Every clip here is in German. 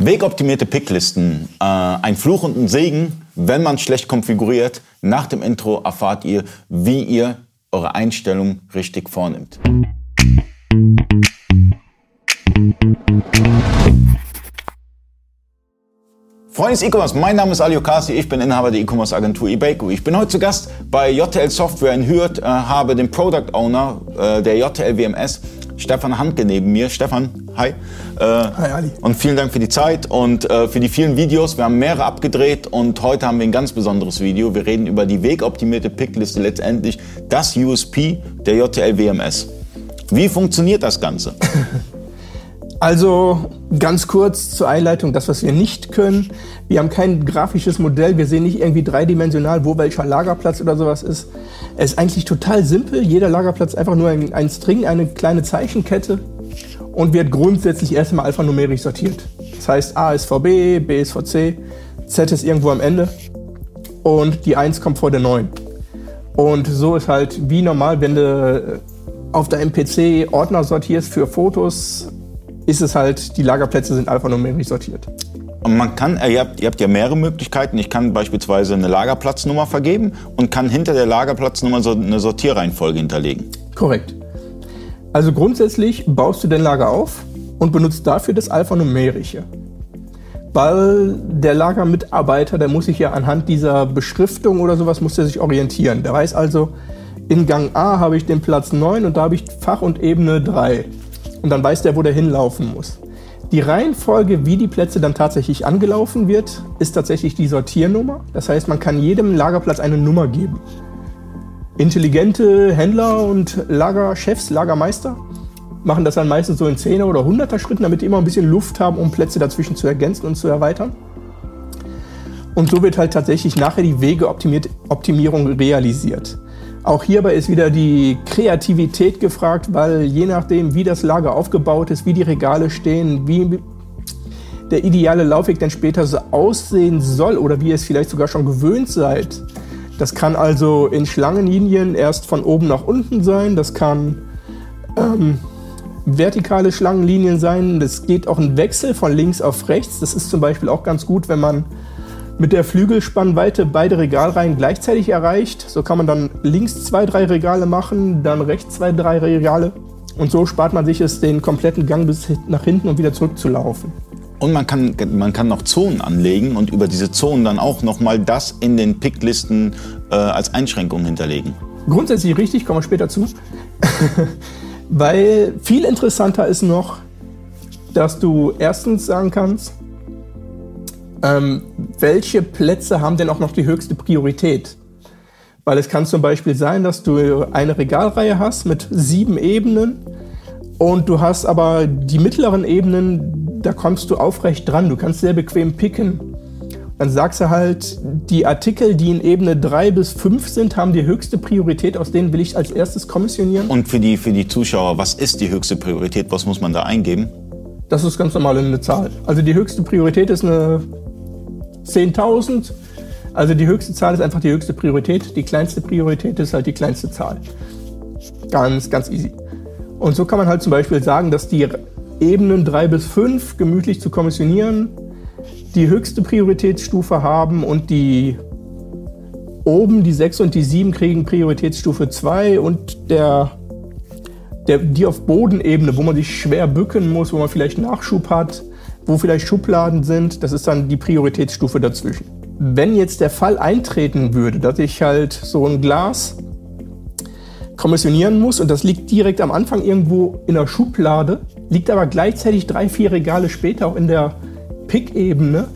Wegoptimierte Picklisten, äh, ein Fluch und ein Segen, wenn man schlecht konfiguriert. Nach dem Intro erfahrt ihr, wie ihr eure Einstellung richtig vornimmt. Freunde des E-Commerce, mein Name ist Ali Okasi, ich bin Inhaber der E-Commerce Agentur eBayco. Ich bin heute zu Gast bei JTL Software in Hürth, äh, habe den Product Owner äh, der JTL WMS, Stefan Handke neben mir. Stefan, hi. Äh, hi Ali. Und vielen Dank für die Zeit und äh, für die vielen Videos. Wir haben mehrere abgedreht und heute haben wir ein ganz besonderes Video. Wir reden über die wegoptimierte Pickliste, letztendlich das USP der JTL WMS. Wie funktioniert das Ganze? Also ganz kurz zur Einleitung, das, was wir nicht können. Wir haben kein grafisches Modell, wir sehen nicht irgendwie dreidimensional, wo welcher Lagerplatz oder sowas ist. Es ist eigentlich total simpel. Jeder Lagerplatz ist einfach nur ein, ein String, eine kleine Zeichenkette und wird grundsätzlich erstmal alphanumerisch sortiert. Das heißt, A ist VB, B ist VC, Z ist irgendwo am Ende und die 1 kommt vor der 9. Und so ist halt wie normal, wenn du auf deinem PC Ordner sortierst für Fotos, ist es halt, die Lagerplätze sind alphanumerisch sortiert. Und man kann, äh, ihr habt, ihr habt ja mehrere Möglichkeiten. Ich kann beispielsweise eine Lagerplatznummer vergeben und kann hinter der Lagerplatznummer so eine Sortierreihenfolge hinterlegen. Korrekt. Also grundsätzlich baust du dein Lager auf und benutzt dafür das Alphanumerische. Weil der Lagermitarbeiter, der muss sich ja anhand dieser Beschriftung oder sowas, muss er sich orientieren. Der weiß also, in Gang A habe ich den Platz 9 und da habe ich Fach und Ebene 3 und dann weiß der, wo der hinlaufen muss. Die Reihenfolge, wie die Plätze dann tatsächlich angelaufen wird, ist tatsächlich die Sortiernummer. Das heißt, man kann jedem Lagerplatz eine Nummer geben. Intelligente Händler und Lagerchefs, Lagermeister machen das dann meistens so in 10er oder 100er Schritten, damit die immer ein bisschen Luft haben, um Plätze dazwischen zu ergänzen und zu erweitern. Und so wird halt tatsächlich nachher die Wegeoptimierung realisiert. Auch hierbei ist wieder die Kreativität gefragt, weil je nachdem, wie das Lager aufgebaut ist, wie die Regale stehen, wie der ideale Laufweg dann später so aussehen soll oder wie ihr es vielleicht sogar schon gewöhnt seid. Das kann also in Schlangenlinien erst von oben nach unten sein, das kann ähm, vertikale Schlangenlinien sein, das geht auch ein Wechsel von links auf rechts. Das ist zum Beispiel auch ganz gut, wenn man mit der Flügelspannweite beide Regalreihen gleichzeitig erreicht. So kann man dann links zwei, drei Regale machen, dann rechts zwei, drei Regale. Und so spart man sich es, den kompletten Gang bis nach hinten und wieder zurückzulaufen. Und man kann, man kann noch Zonen anlegen und über diese Zonen dann auch nochmal das in den Picklisten äh, als Einschränkung hinterlegen. Grundsätzlich richtig, kommen wir später zu. Weil viel interessanter ist noch, dass du erstens sagen kannst, ähm, welche Plätze haben denn auch noch die höchste Priorität? Weil es kann zum Beispiel sein, dass du eine Regalreihe hast mit sieben Ebenen und du hast aber die mittleren Ebenen, da kommst du aufrecht dran. Du kannst sehr bequem picken. Dann sagst du halt, die Artikel, die in Ebene 3 bis 5 sind, haben die höchste Priorität, aus denen will ich als erstes kommissionieren. Und für die, für die Zuschauer, was ist die höchste Priorität? Was muss man da eingeben? Das ist ganz normal eine Zahl. Also die höchste Priorität ist eine 10.000. Also die höchste Zahl ist einfach die höchste Priorität. Die kleinste Priorität ist halt die kleinste Zahl. Ganz, ganz easy. Und so kann man halt zum Beispiel sagen, dass die Ebenen 3 bis 5 gemütlich zu kommissionieren die höchste Prioritätsstufe haben und die oben, die 6 und die 7 kriegen Prioritätsstufe 2 und der, der, die auf Bodenebene, wo man sich schwer bücken muss, wo man vielleicht Nachschub hat, wo vielleicht Schubladen sind, das ist dann die Prioritätsstufe dazwischen. Wenn jetzt der Fall eintreten würde, dass ich halt so ein Glas kommissionieren muss und das liegt direkt am Anfang irgendwo in der Schublade, liegt aber gleichzeitig drei, vier Regale später auch in der Pick-Ebene,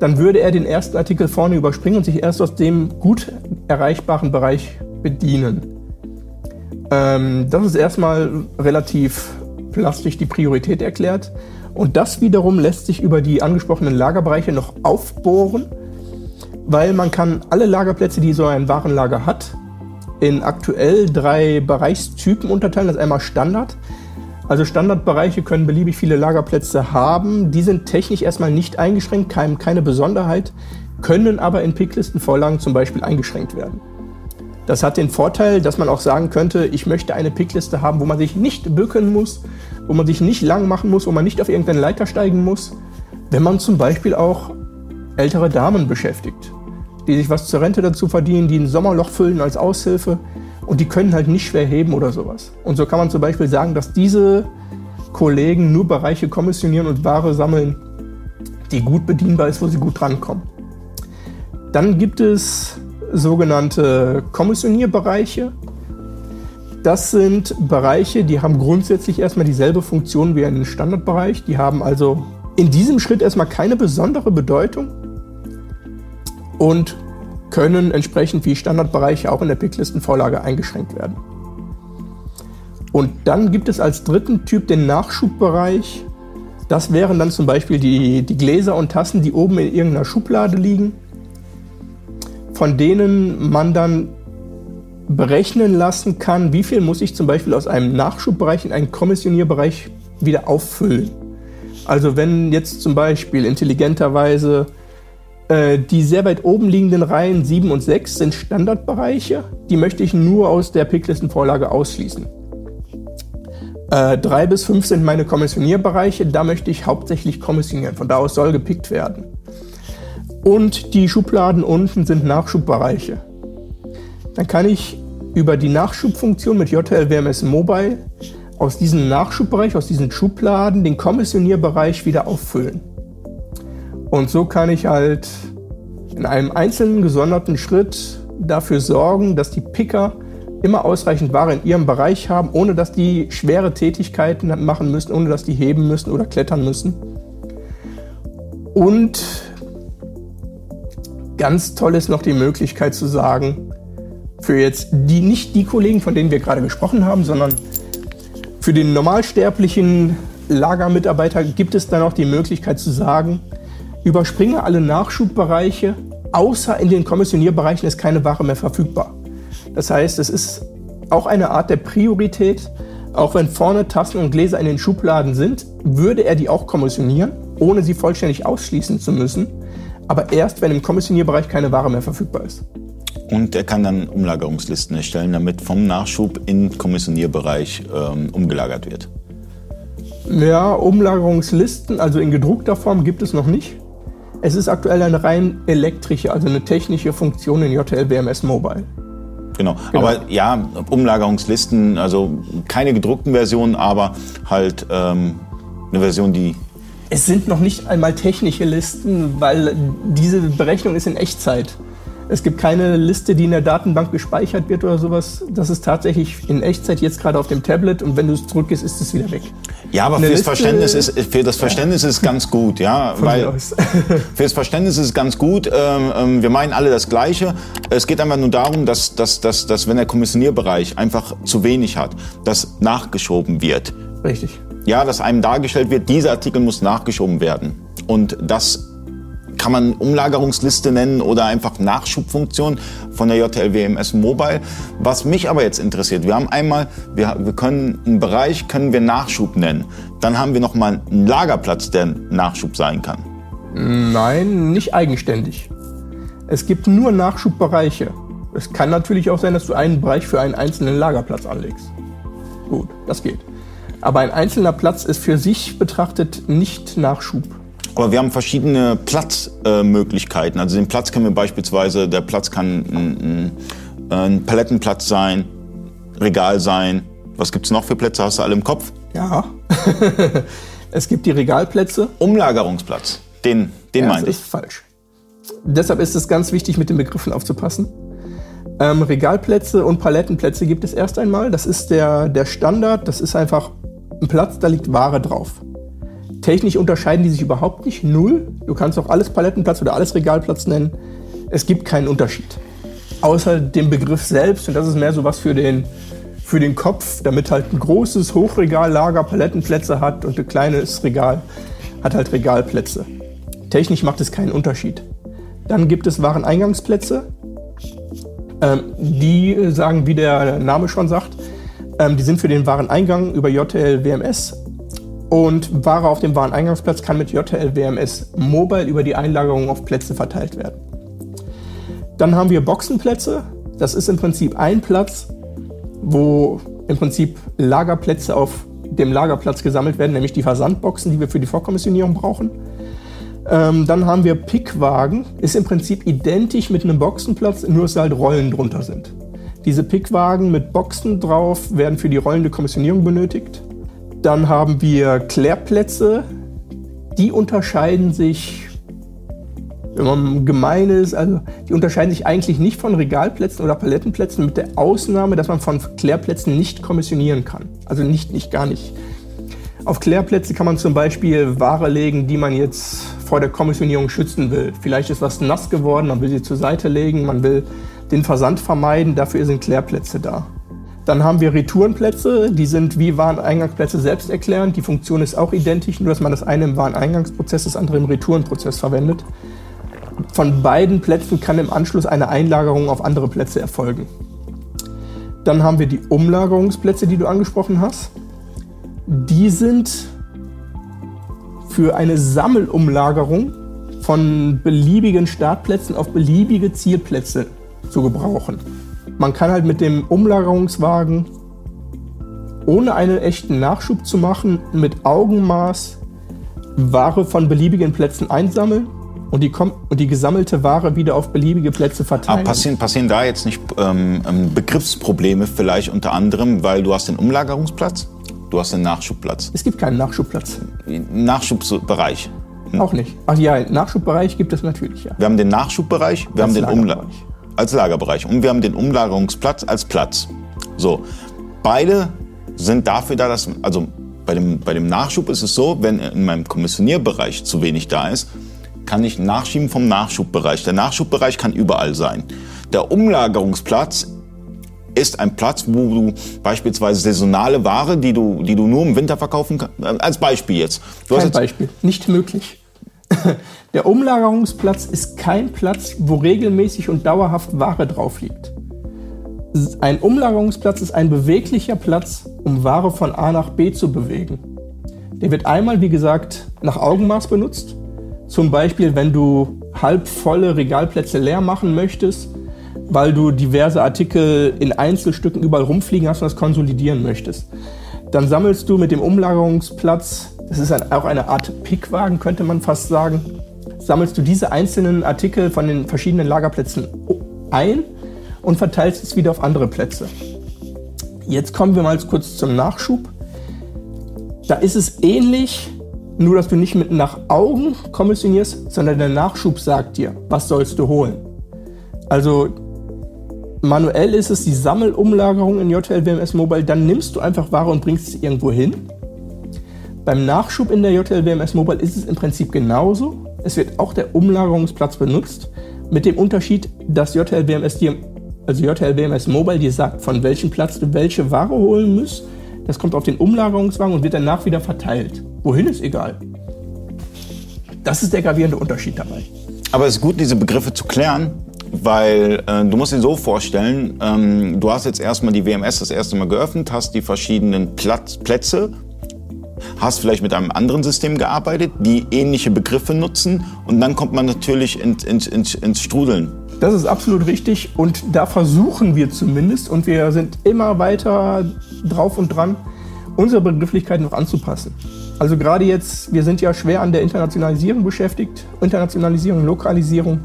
dann würde er den ersten Artikel vorne überspringen und sich erst aus dem gut erreichbaren Bereich bedienen. Ähm, das ist erstmal relativ plastisch die Priorität erklärt. Und das wiederum lässt sich über die angesprochenen Lagerbereiche noch aufbohren, weil man kann alle Lagerplätze, die so ein Warenlager hat, in aktuell drei Bereichstypen unterteilen. Das ist einmal Standard. Also Standardbereiche können beliebig viele Lagerplätze haben. Die sind technisch erstmal nicht eingeschränkt, keine Besonderheit, können aber in Picklistenvorlagen zum Beispiel eingeschränkt werden. Das hat den Vorteil, dass man auch sagen könnte, ich möchte eine Pickliste haben, wo man sich nicht bücken muss, wo man sich nicht lang machen muss, wo man nicht auf irgendeine Leiter steigen muss, Wenn man zum Beispiel auch ältere Damen beschäftigt, die sich was zur Rente dazu verdienen, die ein Sommerloch füllen als Aushilfe und die können halt nicht schwer heben oder sowas. Und so kann man zum Beispiel sagen, dass diese Kollegen nur Bereiche kommissionieren und Ware sammeln, die gut bedienbar ist, wo sie gut drankommen. Dann gibt es sogenannte Kommissionierbereiche. Das sind Bereiche, die haben grundsätzlich erstmal dieselbe Funktion wie ein Standardbereich. Die haben also in diesem Schritt erstmal keine besondere Bedeutung und können entsprechend wie Standardbereiche auch in der Picklistenvorlage eingeschränkt werden. Und dann gibt es als dritten Typ den Nachschubbereich. Das wären dann zum Beispiel die, die Gläser und Tassen, die oben in irgendeiner Schublade liegen, von denen man dann berechnen lassen kann, wie viel muss ich zum Beispiel aus einem Nachschubbereich in einen Kommissionierbereich wieder auffüllen. Also wenn jetzt zum Beispiel intelligenterweise äh, die sehr weit oben liegenden Reihen 7 und 6 sind Standardbereiche, die möchte ich nur aus der Picklistenvorlage ausschließen. Äh, 3 bis 5 sind meine Kommissionierbereiche, da möchte ich hauptsächlich kommissionieren, von da aus soll gepickt werden. Und die Schubladen unten sind Nachschubbereiche. Dann kann ich über die Nachschubfunktion mit JLWMS Mobile aus diesem Nachschubbereich, aus diesen Schubladen, den Kommissionierbereich wieder auffüllen. Und so kann ich halt in einem einzelnen gesonderten Schritt dafür sorgen, dass die Picker immer ausreichend Ware in ihrem Bereich haben, ohne dass die schwere Tätigkeiten machen müssen, ohne dass die heben müssen oder klettern müssen. Und ganz toll ist noch die Möglichkeit zu sagen, für jetzt die nicht die Kollegen, von denen wir gerade gesprochen haben, sondern für den normalsterblichen Lagermitarbeiter gibt es dann auch die Möglichkeit zu sagen, überspringe alle Nachschubbereiche, außer in den Kommissionierbereichen ist keine Ware mehr verfügbar. Das heißt, es ist auch eine Art der Priorität. Auch wenn vorne Tassen und Gläser in den Schubladen sind, würde er die auch kommissionieren, ohne sie vollständig ausschließen zu müssen. Aber erst, wenn im Kommissionierbereich keine Ware mehr verfügbar ist. Und er kann dann Umlagerungslisten erstellen, damit vom Nachschub in den Kommissionierbereich ähm, umgelagert wird. Ja, Umlagerungslisten, also in gedruckter Form gibt es noch nicht. Es ist aktuell eine rein elektrische, also eine technische Funktion in JLBMS Mobile. Genau. genau. aber ja, Umlagerungslisten, also keine gedruckten Versionen, aber halt ähm, eine Version, die es sind noch nicht einmal technische Listen, weil diese Berechnung ist in Echtzeit. Es gibt keine Liste, die in der Datenbank gespeichert wird oder sowas. Das ist tatsächlich in Echtzeit jetzt gerade auf dem Tablet und wenn du es zurückgehst, ist es wieder weg. Ja, aber fürs Verständnis ist, für das Verständnis ja. ist ganz gut, ja, Von weil fürs Verständnis ist es ganz gut. Ähm, ähm, wir meinen alle das Gleiche. Es geht einfach nur darum, dass, dass, dass, dass wenn der Kommissionierbereich einfach zu wenig hat, dass nachgeschoben wird. Richtig. Ja, dass einem dargestellt wird, dieser Artikel muss nachgeschoben werden. Und das kann man Umlagerungsliste nennen oder einfach Nachschubfunktion von der JLWMS Mobile. Was mich aber jetzt interessiert, wir haben einmal, wir, wir können einen Bereich können wir Nachschub nennen. Dann haben wir noch mal einen Lagerplatz, der Nachschub sein kann. Nein, nicht eigenständig. Es gibt nur Nachschubbereiche. Es kann natürlich auch sein, dass du einen Bereich für einen einzelnen Lagerplatz anlegst. Gut, das geht. Aber ein einzelner Platz ist für sich betrachtet nicht Nachschub. Aber wir haben verschiedene Platzmöglichkeiten. Äh, also den Platz können wir beispielsweise, der Platz kann ein, ein, ein Palettenplatz sein, Regal sein. Was gibt es noch für Plätze? Hast du alle im Kopf? Ja. es gibt die Regalplätze. Umlagerungsplatz. Den, den ja, meinte ich. Das ist falsch. Deshalb ist es ganz wichtig, mit den Begriffen aufzupassen. Ähm, Regalplätze und Palettenplätze gibt es erst einmal. Das ist der, der Standard. Das ist einfach ein Platz, da liegt Ware drauf. Technisch unterscheiden die sich überhaupt nicht. Null. Du kannst auch alles Palettenplatz oder alles Regalplatz nennen. Es gibt keinen Unterschied. Außer dem Begriff selbst. Und das ist mehr so was für den, für den Kopf, damit halt ein großes Hochregal Lager Palettenplätze hat und ein kleines Regal hat halt Regalplätze. Technisch macht es keinen Unterschied. Dann gibt es Wareneingangsplätze. Ähm, die sagen, wie der Name schon sagt, ähm, die sind für den Wareneingang über JTL WMS und Ware auf dem Wareneingangsplatz kann mit JTL WMS Mobile über die Einlagerung auf Plätze verteilt werden. Dann haben wir Boxenplätze. Das ist im Prinzip ein Platz, wo im Prinzip Lagerplätze auf dem Lagerplatz gesammelt werden, nämlich die Versandboxen, die wir für die Vorkommissionierung brauchen. Ähm, dann haben wir Pickwagen, ist im Prinzip identisch mit einem Boxenplatz, nur dass halt Rollen drunter sind. Diese Pickwagen mit Boxen drauf werden für die rollende Kommissionierung benötigt. Dann haben wir Klärplätze, die unterscheiden sich, wenn man gemein ist, also die unterscheiden sich eigentlich nicht von Regalplätzen oder Palettenplätzen, mit der Ausnahme, dass man von Klärplätzen nicht kommissionieren kann. Also nicht, nicht gar nicht. Auf Klärplätze kann man zum Beispiel Ware legen, die man jetzt vor der Kommissionierung schützen will. Vielleicht ist was nass geworden, man will sie zur Seite legen, man will den Versand vermeiden, dafür sind Klärplätze da. Dann haben wir Retourenplätze, die sind wie Wareneingangsplätze selbsterklärend. Die Funktion ist auch identisch, nur dass man das eine im Wareneingangsprozess, das andere im Retourenprozess verwendet. Von beiden Plätzen kann im Anschluss eine Einlagerung auf andere Plätze erfolgen. Dann haben wir die Umlagerungsplätze, die du angesprochen hast. Die sind für eine Sammelumlagerung von beliebigen Startplätzen auf beliebige Zielplätze zu gebrauchen. Man kann halt mit dem Umlagerungswagen, ohne einen echten Nachschub zu machen, mit Augenmaß Ware von beliebigen Plätzen einsammeln und die, und die gesammelte Ware wieder auf beliebige Plätze verteilen. Aber passieren, passieren da jetzt nicht ähm, ähm, Begriffsprobleme vielleicht unter anderem, weil du hast den Umlagerungsplatz, du hast den Nachschubplatz. Es gibt keinen Nachschubplatz. Nachschubbereich. Hm. Auch nicht. Ach ja, Nachschubbereich gibt es natürlich, ja. Wir haben den Nachschubbereich, wir Als haben den Umlagerungsbereich als Lagerbereich und wir haben den Umlagerungsplatz als Platz. So, beide sind dafür da, dass, also bei dem, bei dem Nachschub ist es so, wenn in meinem Kommissionierbereich zu wenig da ist, kann ich nachschieben vom Nachschubbereich. Der Nachschubbereich kann überall sein. Der Umlagerungsplatz ist ein Platz, wo du beispielsweise saisonale Ware, die du, die du nur im Winter verkaufen kannst, äh, als Beispiel jetzt. Du Kein jetzt Beispiel, nicht möglich. Der Umlagerungsplatz ist kein Platz, wo regelmäßig und dauerhaft Ware drauf liegt. Ein Umlagerungsplatz ist ein beweglicher Platz, um Ware von A nach B zu bewegen. Der wird einmal, wie gesagt, nach Augenmaß benutzt. Zum Beispiel, wenn du halbvolle Regalplätze leer machen möchtest, weil du diverse Artikel in Einzelstücken überall rumfliegen hast und das konsolidieren möchtest. Dann sammelst du mit dem Umlagerungsplatz das ist ein, auch eine Art Pickwagen, könnte man fast sagen. Sammelst du diese einzelnen Artikel von den verschiedenen Lagerplätzen ein und verteilst es wieder auf andere Plätze. Jetzt kommen wir mal kurz zum Nachschub. Da ist es ähnlich, nur dass du nicht mit nach Augen kommissionierst, sondern der Nachschub sagt dir, was sollst du holen. Also manuell ist es die Sammelumlagerung in JLWMS Mobile, dann nimmst du einfach Ware und bringst sie irgendwo hin beim Nachschub in der JLWMS Mobile ist es im Prinzip genauso. Es wird auch der Umlagerungsplatz benutzt, mit dem Unterschied, dass JLWMS dir, also JLWMS Mobile dir sagt, von welchem Platz du welche Ware holen musst. Das kommt auf den Umlagerungswagen und wird danach wieder verteilt. Wohin ist egal. Das ist der gravierende Unterschied dabei. Aber es ist gut, diese Begriffe zu klären, weil äh, du musst dir so vorstellen, ähm, du hast jetzt erstmal die WMS das erste Mal geöffnet, hast die verschiedenen Platz, Plätze hast vielleicht mit einem anderen System gearbeitet, die ähnliche Begriffe nutzen und dann kommt man natürlich ins, ins, ins, ins Strudeln. Das ist absolut richtig und da versuchen wir zumindest und wir sind immer weiter drauf und dran, unsere Begrifflichkeiten noch anzupassen. Also gerade jetzt, wir sind ja schwer an der Internationalisierung beschäftigt, Internationalisierung, Lokalisierung.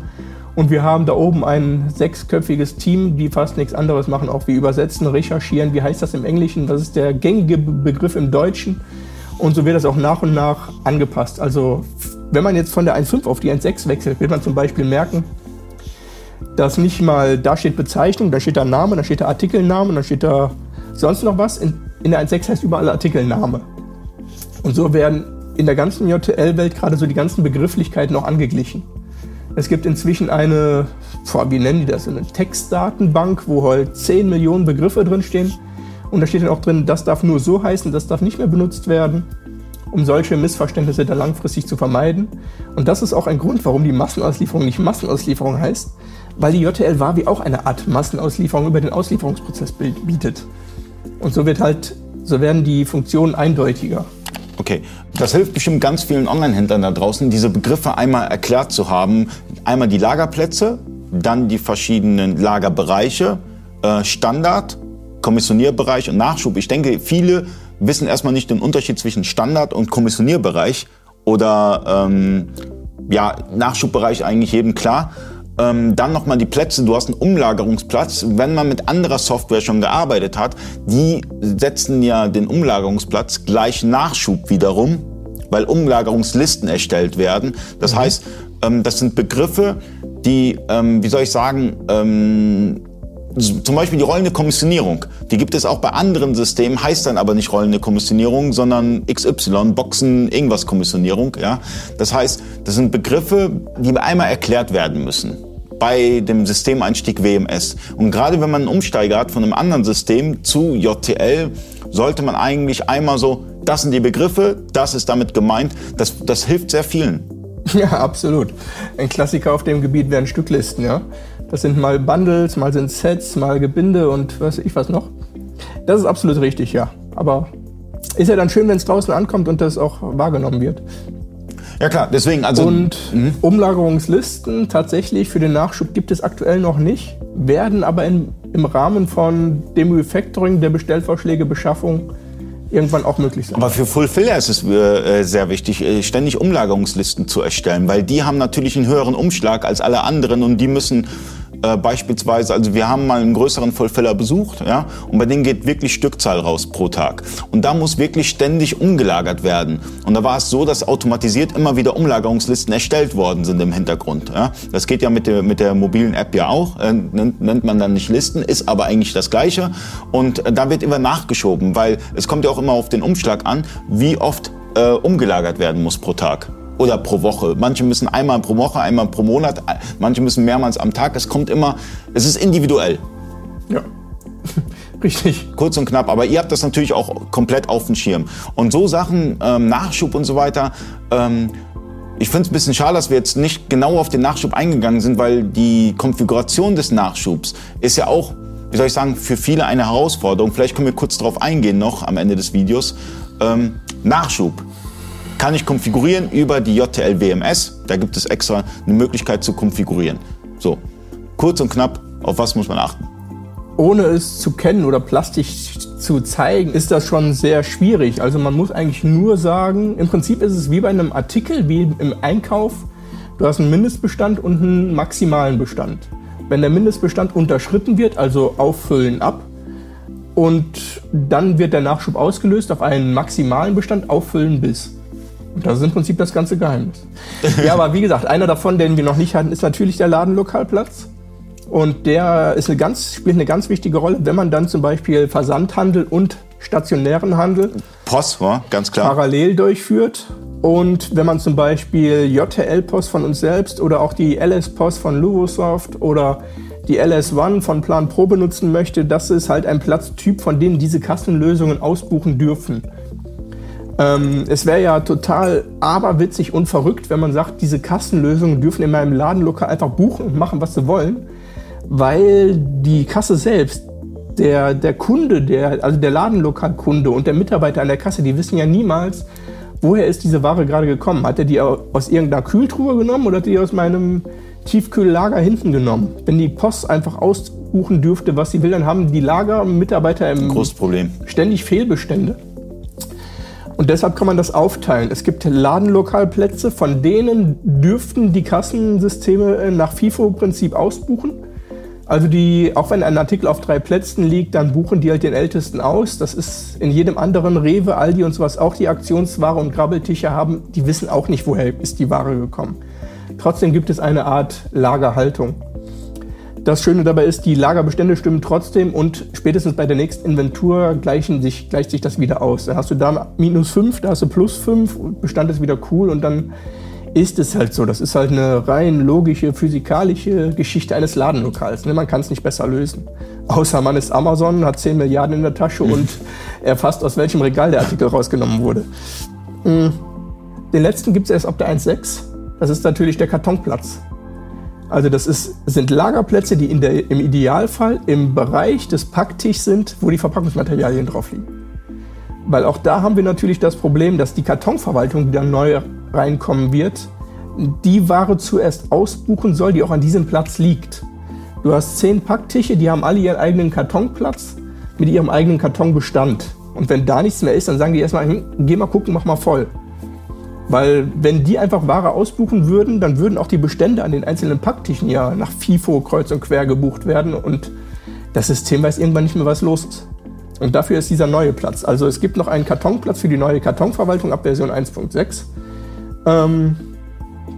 Und wir haben da oben ein sechsköpfiges Team, die fast nichts anderes machen, auch wie übersetzen, recherchieren. Wie heißt das im Englischen? Was ist der gängige Begriff im Deutschen? Und so wird das auch nach und nach angepasst. Also wenn man jetzt von der 1.5 auf die 1.6 wechselt, wird man zum Beispiel merken, dass nicht mal da steht Bezeichnung, da steht da Name, da steht da Artikelname, da steht da sonst noch was. In, in der 1.6 heißt überall Artikelname. Und so werden in der ganzen JTL-Welt gerade so die ganzen Begrifflichkeiten auch angeglichen. Es gibt inzwischen eine, wie nennen die das, eine Textdatenbank, wo halt 10 Millionen Begriffe drinstehen. Und da steht dann auch drin, das darf nur so heißen, das darf nicht mehr benutzt werden, um solche Missverständnisse da langfristig zu vermeiden. Und das ist auch ein Grund, warum die Massenauslieferung nicht Massenauslieferung heißt, weil die JTL Wavi auch eine Art Massenauslieferung über den Auslieferungsprozess bietet. Und so wird halt, so werden die Funktionen eindeutiger. Okay, das hilft bestimmt ganz vielen Online-Händlern da draußen, diese Begriffe einmal erklärt zu haben. Einmal die Lagerplätze, dann die verschiedenen Lagerbereiche, äh, Standard Kommissionierbereich und Nachschub. Ich denke, viele wissen erstmal nicht den Unterschied zwischen Standard- und Kommissionierbereich oder ähm, ja, Nachschubbereich eigentlich jedem klar. Ähm, dann nochmal die Plätze, du hast einen Umlagerungsplatz. Wenn man mit anderer Software schon gearbeitet hat, die setzen ja den Umlagerungsplatz gleich Nachschub wiederum, weil Umlagerungslisten erstellt werden. Das mhm. heißt, ähm, das sind Begriffe, die, ähm, wie soll ich sagen, ähm, zum Beispiel die rollende Kommissionierung, die gibt es auch bei anderen Systemen, heißt dann aber nicht rollende Kommissionierung, sondern XY, Boxen, irgendwas Kommissionierung. Ja? Das heißt, das sind Begriffe, die einmal erklärt werden müssen bei dem Systemeinstieg WMS. Und gerade wenn man einen Umsteiger hat von einem anderen System zu JTL, sollte man eigentlich einmal so, das sind die Begriffe, das ist damit gemeint. Das, das hilft sehr vielen. Ja, absolut. Ein Klassiker auf dem Gebiet wären Stücklisten, ja. Das sind mal Bundles, mal sind Sets, mal Gebinde und weiß ich was noch. Das ist absolut richtig, ja. Aber ist ja dann schön, wenn es draußen ankommt und das auch wahrgenommen wird. Ja klar, deswegen also. Und mh. Umlagerungslisten tatsächlich für den Nachschub gibt es aktuell noch nicht, werden aber in, im Rahmen von dem Refactoring der Bestellvorschläge, Beschaffung irgendwann auch möglich sein. Aber für Fulfiller ist es äh, sehr wichtig, äh, ständig Umlagerungslisten zu erstellen, weil die haben natürlich einen höheren Umschlag als alle anderen und die müssen äh, beispielsweise, also wir haben mal einen größeren Fulfiller besucht, ja, und bei denen geht wirklich Stückzahl raus pro Tag. Und da muss wirklich ständig umgelagert werden. Und da war es so, dass automatisiert immer wieder Umlagerungslisten erstellt worden sind im Hintergrund. Ja. Das geht ja mit der, mit der mobilen App ja auch, äh, nennt, nennt man dann nicht Listen, ist aber eigentlich das Gleiche. Und äh, da wird immer nachgeschoben, weil es kommt ja auch immer auf den Umschlag an, wie oft äh, umgelagert werden muss pro Tag oder pro Woche. Manche müssen einmal pro Woche, einmal pro Monat, manche müssen mehrmals am Tag. Es kommt immer, es ist individuell. Ja. Richtig. Kurz und knapp, aber ihr habt das natürlich auch komplett auf dem Schirm. Und so Sachen, ähm, Nachschub und so weiter, ähm, ich finde es ein bisschen schade, dass wir jetzt nicht genau auf den Nachschub eingegangen sind, weil die Konfiguration des Nachschubs ist ja auch, wie soll ich sagen, für viele eine Herausforderung. Vielleicht können wir kurz darauf eingehen noch am Ende des Videos. Ähm, Nachschub kann ich konfigurieren über die JTL WMS. Da gibt es extra eine Möglichkeit zu konfigurieren. So, kurz und knapp, auf was muss man achten? Ohne es zu kennen oder plastisch zu zeigen, ist das schon sehr schwierig. Also man muss eigentlich nur sagen, im Prinzip ist es wie bei einem Artikel, wie im Einkauf. Du hast einen Mindestbestand und einen maximalen Bestand. Wenn der Mindestbestand unterschritten wird, also auffüllen ab, und dann wird der Nachschub ausgelöst auf einen maximalen Bestand, auffüllen bis. Und das ist im Prinzip das ganze Geheimnis. ja, aber wie gesagt, einer davon, den wir noch nicht hatten, ist natürlich der Ladenlokalplatz. Und der ist eine ganz, spielt eine ganz wichtige Rolle, wenn man dann zum Beispiel Versandhandel und stationären Handel Post, ja, ganz klar. parallel durchführt. Und wenn man zum Beispiel JTL-Post von uns selbst oder auch die LS-Post von Luvosoft oder die LS1 von Plan Pro benutzen möchte, das ist halt ein Platztyp, von dem diese Kassenlösungen ausbuchen dürfen. Ähm, es wäre ja total aberwitzig und verrückt, wenn man sagt, diese Kassenlösungen dürfen in meinem Ladenlokal einfach buchen und machen, was sie wollen, weil die Kasse selbst, der, der Kunde, der, also der Ladenlokalkunde und der Mitarbeiter an der Kasse, die wissen ja niemals, woher ist diese Ware gerade gekommen. Hat er die aus irgendeiner Kühltruhe genommen oder hat er die aus meinem Tiefkühllager hinten genommen? Wenn die Post einfach ausbuchen dürfte, was sie will, dann haben die Lagermitarbeiter im Problem. ständig Fehlbestände. Und deshalb kann man das aufteilen. Es gibt Ladenlokalplätze, von denen dürften die Kassensysteme äh, nach FIFO-Prinzip ausbuchen. Also die, auch wenn ein Artikel auf drei Plätzen liegt, dann buchen die halt den ältesten aus. Das ist in jedem anderen Rewe, Aldi und sowas auch die Aktionsware und Grabbeltische haben. Die wissen auch nicht, woher ist die Ware gekommen. Trotzdem gibt es eine Art Lagerhaltung. Das Schöne dabei ist, die Lagerbestände stimmen trotzdem und spätestens bei der nächsten Inventur gleichen sich, gleicht sich das wieder aus. Dann hast du da minus 5, da hast du plus 5 und Bestand ist wieder cool und dann ist es halt so. Das ist halt eine rein logische, physikalische Geschichte eines Ladenlokals. Ne? Man kann es nicht besser lösen. Außer man ist Amazon, hat 10 Milliarden in der Tasche und erfasst, aus welchem Regal der Artikel rausgenommen wurde. Hm. Den letzten gibt es erst ab der 1.6. Das ist natürlich der Kartonplatz. Also das ist, sind Lagerplätze, die der, im Idealfall im Bereich des Packtischs sind, wo die Verpackungsmaterialien drauf liegen. Weil auch da haben wir natürlich das Problem, dass die Kartonverwaltung, die dann neu reinkommen wird, die Ware zuerst ausbuchen soll, die auch an diesem Platz liegt. Du hast zehn Packtische, die haben alle ihren eigenen Kartonplatz mit ihrem eigenen Kartonbestand. Und wenn da nichts mehr ist, dann sagen die erstmal, hm, geh mal gucken, mach mal voll. Weil wenn die einfach Ware ausbuchen würden, dann würden auch die Bestände an den einzelnen Packtischen ja nach FIFO kreuz und quer gebucht werden und das System weiß irgendwann nicht mehr, was los ist. Und dafür ist dieser neue Platz. Also es gibt noch einen Kartonplatz für die neue Kartonverwaltung ab Version 1.6. Ähm,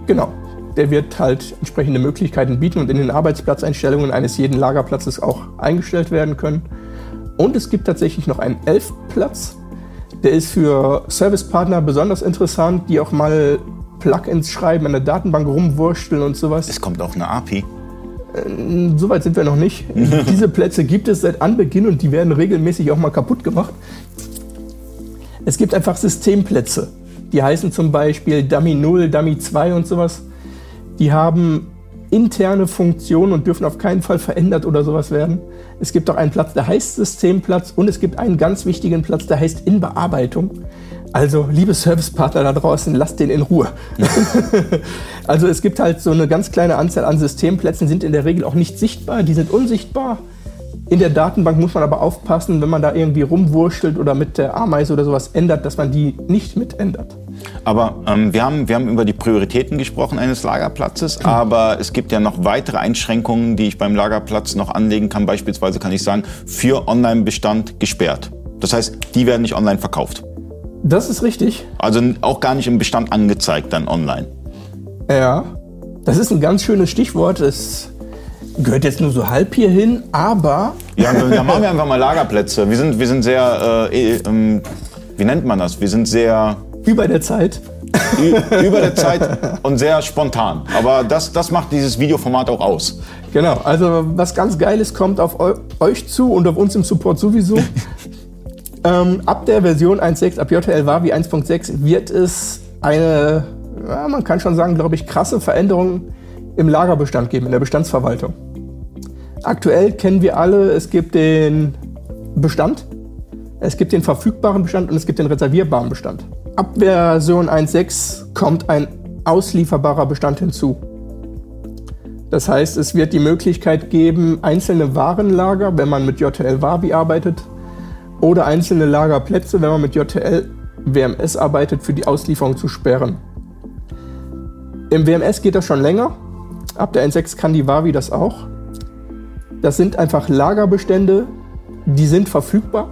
genau. Der wird halt entsprechende Möglichkeiten bieten und in den Arbeitsplatzeinstellungen eines jeden Lagerplatzes auch eingestellt werden können. Und es gibt tatsächlich noch einen Elf-Platz. Der ist für Servicepartner besonders interessant, die auch mal Plugins schreiben, an der Datenbank rumwursteln und sowas. Es kommt auch eine API. Äh, Soweit sind wir noch nicht. Diese Plätze gibt es seit Anbeginn und die werden regelmäßig auch mal kaputt gemacht. Es gibt einfach Systemplätze. Die heißen zum Beispiel Dummy 0, Dummy 2 und sowas. Die haben interne Funktionen und dürfen auf keinen Fall verändert oder sowas werden. Es gibt auch einen Platz, der heißt Systemplatz und es gibt einen ganz wichtigen Platz, der heißt In Bearbeitung. Also, liebe Servicepartner da draußen, lasst den in Ruhe. also, es gibt halt so eine ganz kleine Anzahl an Systemplätzen, sind in der Regel auch nicht sichtbar, die sind unsichtbar. In der Datenbank muss man aber aufpassen, wenn man da irgendwie rumwurschtelt oder mit der Ameise oder sowas ändert, dass man die nicht mitändert. Aber ähm, wir, haben, wir haben über die Prioritäten gesprochen eines Lagerplatzes, mhm. aber es gibt ja noch weitere Einschränkungen, die ich beim Lagerplatz noch anlegen kann. Beispielsweise kann ich sagen, für Online-Bestand gesperrt. Das heißt, die werden nicht online verkauft. Das ist richtig. Also auch gar nicht im Bestand angezeigt dann online. Ja, das ist ein ganz schönes Stichwort. Es gehört jetzt nur so halb hier hin, aber. Ja, da machen wir einfach mal Lagerplätze. Wir sind, wir sind sehr, äh, äh, wie nennt man das? Wir sind sehr. Über der Zeit. Über der Zeit und sehr spontan. Aber das, das macht dieses Videoformat auch aus. Genau, also was ganz Geiles kommt auf euch zu und auf uns im Support sowieso. Ähm, ab der Version 1.6, ab JTL Wavi 1.6 wird es eine, ja, man kann schon sagen, glaube ich, krasse Veränderung im Lagerbestand geben, in der Bestandsverwaltung. Aktuell kennen wir alle, es gibt den Bestand, es gibt den verfügbaren Bestand und es gibt den reservierbaren Bestand. Ab Version 1.6 kommt ein auslieferbarer Bestand hinzu. Das heißt, es wird die Möglichkeit geben, einzelne Warenlager, wenn man mit JTL Wabi arbeitet, oder einzelne Lagerplätze, wenn man mit JTL WMS arbeitet, für die Auslieferung zu sperren. Im WMS geht das schon länger. Ab der 1.6 kann die Wavi das auch. Das sind einfach Lagerbestände, die sind verfügbar.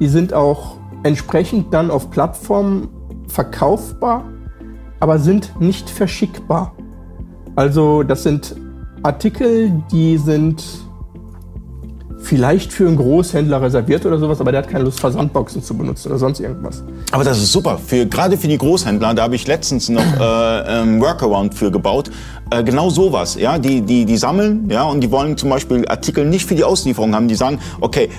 Die sind auch entsprechend dann auf Plattformen verkaufbar, aber sind nicht verschickbar. Also das sind Artikel, die sind vielleicht für einen Großhändler reserviert oder sowas, aber der hat keine Lust, Versandboxen zu benutzen oder sonst irgendwas. Aber das ist super. Für, gerade für die Großhändler, da habe ich letztens noch äh, einen Workaround für gebaut. Äh, genau sowas, ja, die, die, die sammeln, ja, und die wollen zum Beispiel Artikel nicht für die Auslieferung haben. Die sagen, okay,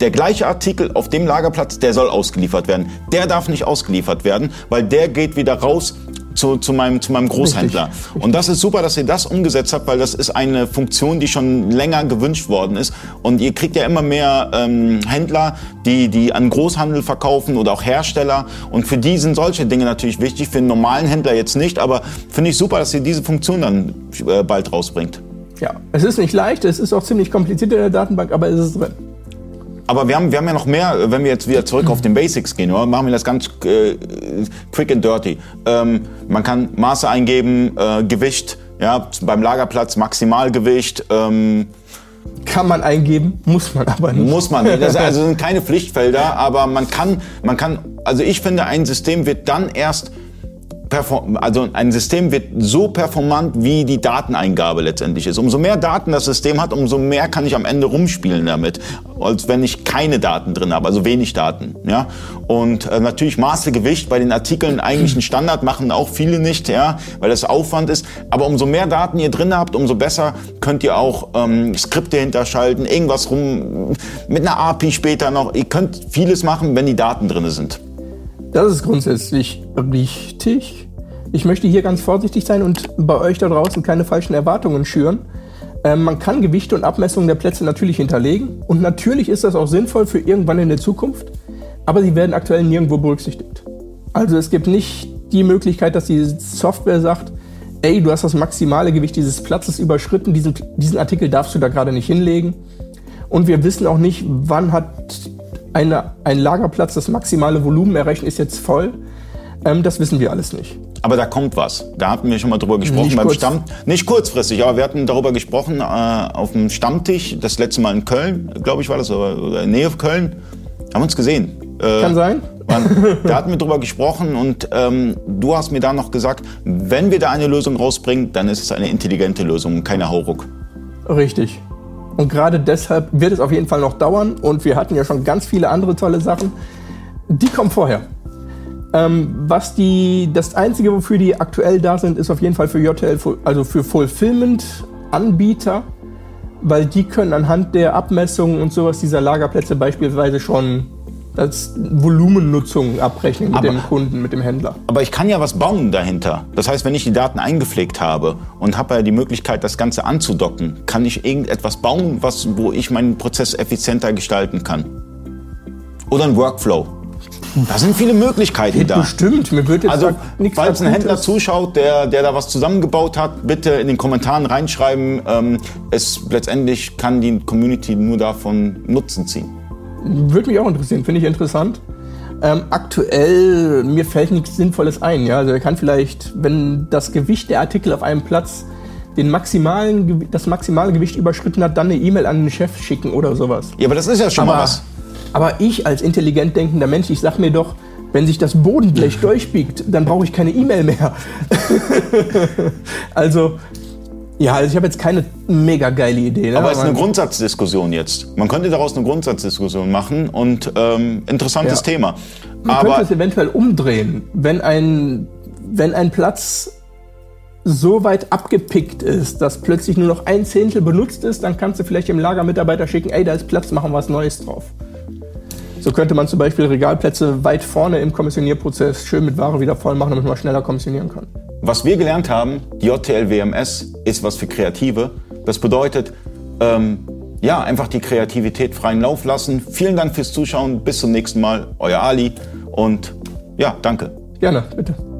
der gleiche Artikel auf dem Lagerplatz, der soll ausgeliefert werden. Der darf nicht ausgeliefert werden, weil der geht wieder raus zu, zu, meinem, zu meinem Großhändler. Richtig. Und das ist super, dass ihr das umgesetzt habt, weil das ist eine Funktion, die schon länger gewünscht worden ist. Und ihr kriegt ja immer mehr ähm, Händler, die, die an Großhandel verkaufen oder auch Hersteller. Und für die sind solche Dinge natürlich wichtig, für einen normalen Händler jetzt nicht. Aber finde ich super, dass ihr diese Funktion dann äh, bald rausbringt. Ja, es ist nicht leicht, es ist auch ziemlich kompliziert in der Datenbank, aber es ist drin. Aber wir haben, wir haben ja noch mehr, wenn wir jetzt wieder zurück auf den Basics gehen, oder? machen wir das ganz äh, quick and dirty. Ähm, man kann Maße eingeben, äh, Gewicht, ja, beim Lagerplatz Maximalgewicht. Ähm, kann man eingeben, muss man aber nicht. Muss man nicht. Das also sind keine Pflichtfelder, aber man kann, man kann, also ich finde, ein System wird dann erst also ein System wird so performant, wie die Dateneingabe letztendlich ist. Umso mehr Daten das System hat, umso mehr kann ich am Ende rumspielen damit, als wenn ich keine Daten drin habe, also wenig Daten. Ja? Und äh, natürlich Maße, Gewicht bei den Artikeln eigentlich ein Standard machen auch viele nicht, ja, weil das Aufwand ist. Aber umso mehr Daten ihr drin habt, umso besser könnt ihr auch ähm, Skripte hinterschalten, irgendwas rum mit einer API später noch. Ihr könnt vieles machen, wenn die Daten drin sind. Das ist grundsätzlich richtig. Ich möchte hier ganz vorsichtig sein und bei euch da draußen keine falschen Erwartungen schüren. Ähm, man kann Gewichte und Abmessungen der Plätze natürlich hinterlegen und natürlich ist das auch sinnvoll für irgendwann in der Zukunft, aber sie werden aktuell nirgendwo berücksichtigt. Also es gibt nicht die Möglichkeit, dass die Software sagt, ey, du hast das maximale Gewicht dieses Platzes überschritten, diesen, diesen Artikel darfst du da gerade nicht hinlegen. Und wir wissen auch nicht, wann hat eine, ein Lagerplatz das maximale Volumen errechnet, ist jetzt voll. Ähm, das wissen wir alles nicht. Aber da kommt was. Da hatten wir schon mal drüber gesprochen Nicht beim kurz- Stamm. Nicht kurzfristig, aber wir hatten darüber gesprochen äh, auf dem Stammtisch, das letzte Mal in Köln, glaube ich, war das, oder, oder in Nähe von Köln. Haben uns gesehen. Äh, Kann sein. Mann, da hatten wir drüber gesprochen und ähm, du hast mir da noch gesagt, wenn wir da eine Lösung rausbringen, dann ist es eine intelligente Lösung und keine Hauruck. Richtig. Und gerade deshalb wird es auf jeden Fall noch dauern. Und wir hatten ja schon ganz viele andere tolle Sachen. Die kommen vorher. Ähm, was die, das Einzige, wofür die aktuell da sind, ist auf jeden Fall für JTL, also für Fulfillment-Anbieter, weil die können anhand der Abmessungen und sowas dieser Lagerplätze beispielsweise schon das Volumennutzung abrechnen mit Aber- dem Kunden, mit dem Händler. Aber ich kann ja was bauen dahinter. Das heißt, wenn ich die Daten eingepflegt habe und habe ja die Möglichkeit, das Ganze anzudocken, kann ich irgendetwas bauen, was, wo ich meinen Prozess effizienter gestalten kann. Oder ein Workflow. Da sind viele Möglichkeiten da. Bestimmt, mir wird jetzt Also, nichts falls ein Händler Akutes. zuschaut, der, der da was zusammengebaut hat, bitte in den Kommentaren reinschreiben. Ähm, es letztendlich kann die Community nur davon Nutzen ziehen. Würde mich auch interessieren, finde ich interessant. Ähm, aktuell, mir fällt nichts Sinnvolles ein. Ja? Also er kann vielleicht, wenn das Gewicht der Artikel auf einem Platz den maximalen, das maximale Gewicht überschritten hat, dann eine E-Mail an den Chef schicken oder sowas. Ja, aber das ist ja schon mal Aber, was. aber ich als intelligent denkender Mensch, ich sag mir doch, wenn sich das Bodenblech durchbiegt, dann brauche ich keine E-Mail mehr. also, ja, also ich habe jetzt keine mega geile Idee. Ne? Aber es ist eine Grundsatzdiskussion jetzt. Man könnte daraus eine Grundsatzdiskussion machen und ähm, interessantes Ja. Thema. Man könnte Aber es eventuell umdrehen, wenn ein, wenn ein Platz so weit abgepickt ist, dass plötzlich nur noch ein Zehntel benutzt ist, dann kannst du vielleicht dem Lagermitarbeiter schicken, ey, da ist Platz, machen wir was Neues drauf. So könnte man zum Beispiel Regalplätze weit vorne im Kommissionierprozess schön mit Ware wieder voll machen, damit man schneller kommissionieren kann. Was wir gelernt haben, JTL WMS ist was für Kreative. Das bedeutet, ähm, ja, einfach die Kreativität freien Lauf lassen. Vielen Dank fürs Zuschauen. Bis zum nächsten Mal. Euer Ali. Und ja, danke. Gerne, bitte.